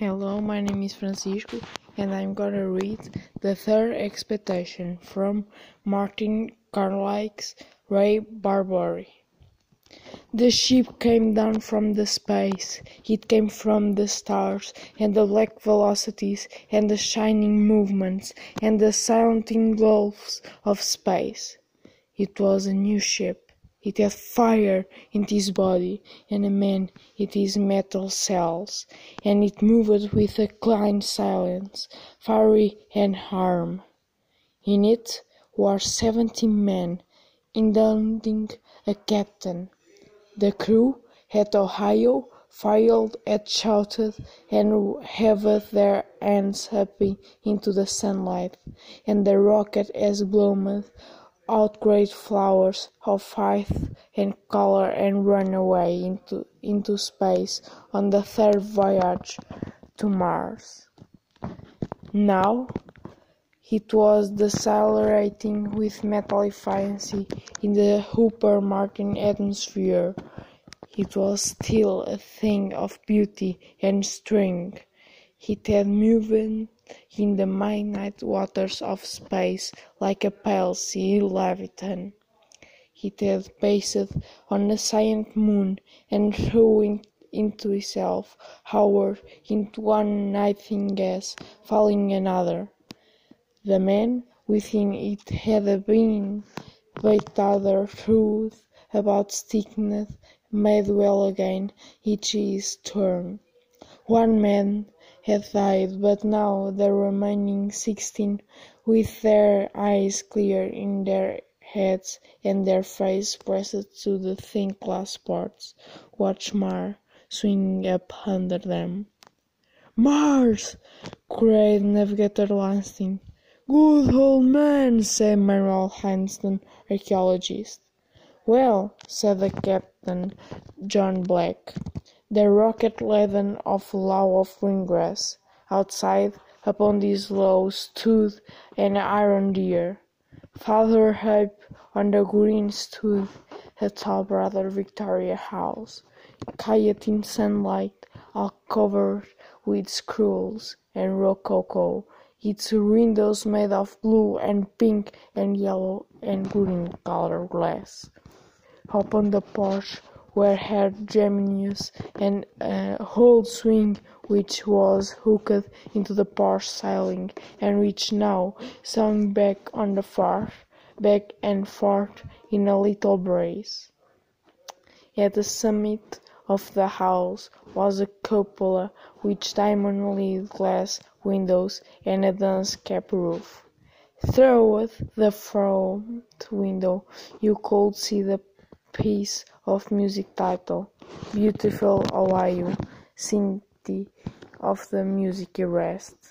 Hello, my name is Francisco and I'm gonna read The Third Expedition from Martian Chronicles Ray Bradbury. The ship came down from the space, it came from the stars, and the black velocities, and the shining movements, and the silent engulfs of space. It was a new ship. It had fire in its body, and a man in its metal cells, and it moved with a clean silence, fiery and harm. In it were seventy men, including a captain. The crew at Ohio fired and shouted and waved their hands up into the sunlight, and the rocket has bloomed out great flowers of faith and color and run away into, into space on the third voyage to Mars. Now it was decelerating with metal efficiency in the upper Martian atmosphere. It was still a thing of beauty and strength. It had moved in the midnight waters of space like a pale sea leviathan. It had paced on the silent moon and threw into itself, hour into one nighting gas, falling another. The man within it had been but other truth about sickness made well again each his turn. One man had died, but now the remaining sixteen, with their eyes clear in their heads and their faces pressed to the thin glass ports, watched Mars swinging up under them. "Mars!" cried Navigator Lansing. "Good old man!" said Manuel Hinkston, archaeologist. "Well," said the captain, John Black. The rocket laden of law of greengrass. Outside, upon this lawn stood an iron deer. Farther up on the green stood a tall brother Victoria house, quiet in sunlight, all covered with scrolls and rococo, its windows made of blue and pink and yellow and green colored glass. Upon the porch where had Geminius and a whole swing which was hooked into the porch ceiling and which now swung back on the farth, back and forth in a little brace. At the summit of the house was a cupola with diamond-lead glass windows and a dance-cap roof. Through the front window you could see the piece of music title Beautiful Ohio, City of the Music Rest.